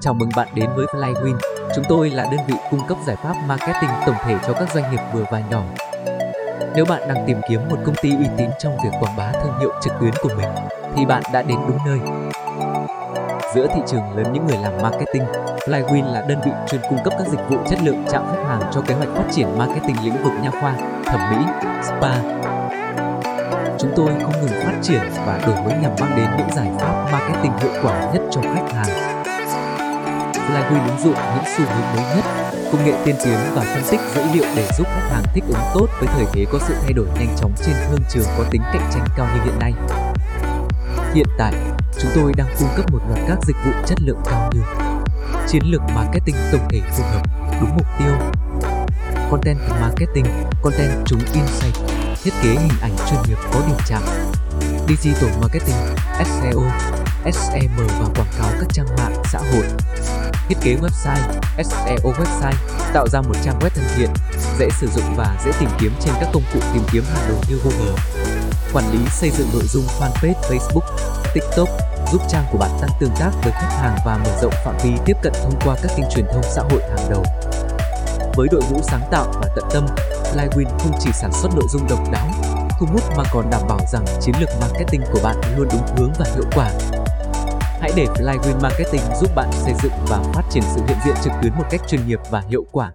Chào mừng bạn đến với Flywin. Chúng tôi là đơn vị cung cấp giải pháp marketing tổng thể cho các doanh nghiệp vừa và nhỏ. Nếu bạn đang tìm kiếm một công ty uy tín trong việc quảng bá thương hiệu trực tuyến của mình, thì bạn đã đến đúng nơi. Giữa thị trường lớn những người làm marketing, Flywin là đơn vị chuyên cung cấp các dịch vụ chất lượng chạm khách hàng cho kế hoạch phát triển marketing lĩnh vực nha khoa, thẩm mỹ, spa. Chúng tôi không ngừng phát triển và đổi mới nhằm mang đến những giải pháp marketing hiệu quả nhất cho khách hàng. Flywin ứng dụng những xu hướng mới nhất, công nghệ tiên tiến và phân tích dữ liệu để giúp khách hàng thích ứng tốt với thời thế có sự thay đổi nhanh chóng trên thương trường có tính cạnh tranh cao như hiện nay. Hiện tại, chúng tôi đang cung cấp một loạt các dịch vụ chất lượng cao như chiến lược marketing tổng thể phù hợp, đúng mục tiêu, content marketing, content trúng insight, thiết kế hình ảnh chuyên nghiệp có điểm chạm, digital marketing, SEO, SEM và quảng cáo các trang mạng xã hội, thiết kế website, SEO website, tạo ra một trang web thân thiện, dễ sử dụng và dễ tìm kiếm trên các công cụ tìm kiếm hàng đầu như Google. Quản lý xây dựng nội dung fanpage Facebook, TikTok, giúp trang của bạn tăng tương tác với khách hàng và mở rộng phạm vi tiếp cận thông qua các kênh truyền thông xã hội hàng đầu. Với đội ngũ sáng tạo và tận tâm, Livewin không chỉ sản xuất nội dung độc đáo, thu hút mà còn đảm bảo rằng chiến lược marketing của bạn luôn đúng hướng và hiệu quả. Hãy để Flywin Marketing giúp bạn xây dựng và phát triển sự hiện diện trực tuyến một cách chuyên nghiệp và hiệu quả.